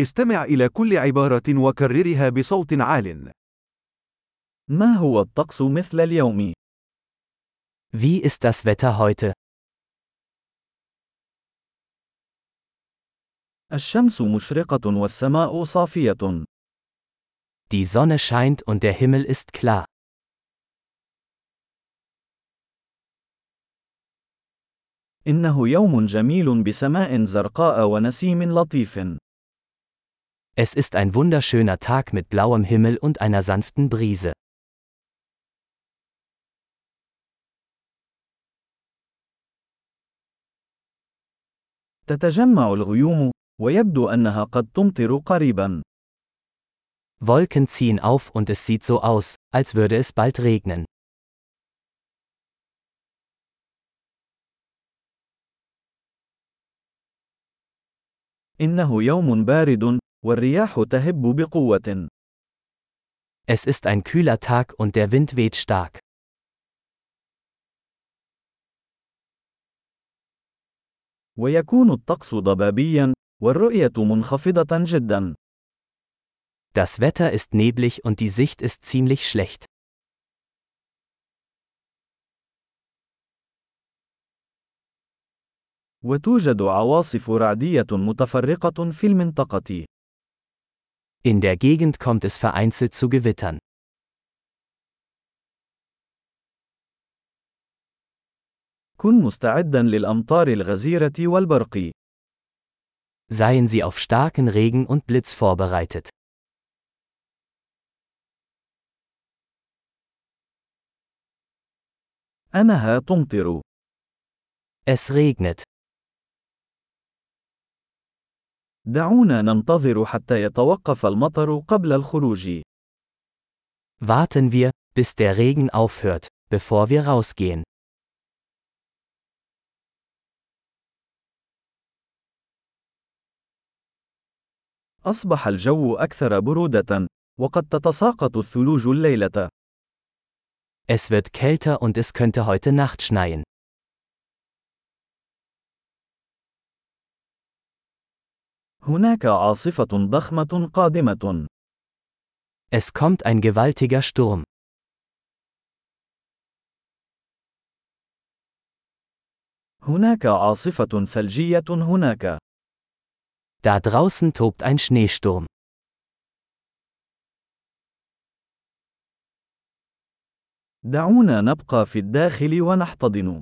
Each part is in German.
استمع إلى كل عبارة وكررها بصوت عال. ما هو الطقس مثل اليوم؟ Wie ist das Wetter heute? الشمس مشرقة والسماء صافية. Die Sonne scheint und der Himmel ist klar. إنه يوم جميل بسماء زرقاء ونسيم لطيف. Es ist ein wunderschöner Tag mit blauem Himmel und einer sanften Brise. تتجمع الغيوم، ويبدو أنها قد تمطر قريبا. Wolken ziehen auf und es sieht so aus, als würde es bald regnen. إنه يوم بارد، والرياح تهب بقوة. Es ist ein kühler Tag und der Wind weht stark. ويكون الطقس ضبابيا، والرؤية منخفضة جدا. Das Wetter ist neblig und die Sicht ist ziemlich schlecht. وتوجد عواصف رعدية متفرقة في المنطقة. In der Gegend kommt es vereinzelt zu Gewittern. كن مستعدا للأمطار الغزيرة والبرق. Seien Sie auf starken Regen und Blitz vorbereitet. أنها تمطر. Es regnet. دعونا ننتظر حتى يتوقف المطر قبل الخروج. Warten wir, bis der Regen aufhört, bevor wir rausgehen. أصبح الجو أكثر برودة، وقد تتساقط الثلوج الليلة. Es wird kälter und es könnte heute Nacht schneien. هناك عاصفة ضخمة قادمة. Es kommt ein gewaltiger Sturm. هناك عاصفة ثلجية هناك. Da draußen tobt ein Schneesturm. دعونا نبقى في الداخل ونحتضن.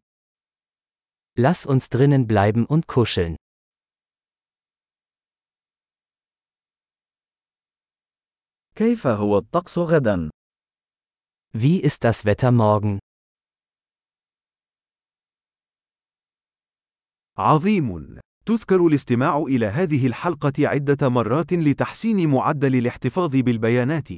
Lass uns drinnen bleiben und kuscheln. كيف هو الطقس غدا؟ Wie ist das Wetter morgen? عظيم. تذكر الاستماع إلى هذه الحلقة عدة مرات لتحسين معدل الاحتفاظ بالبيانات.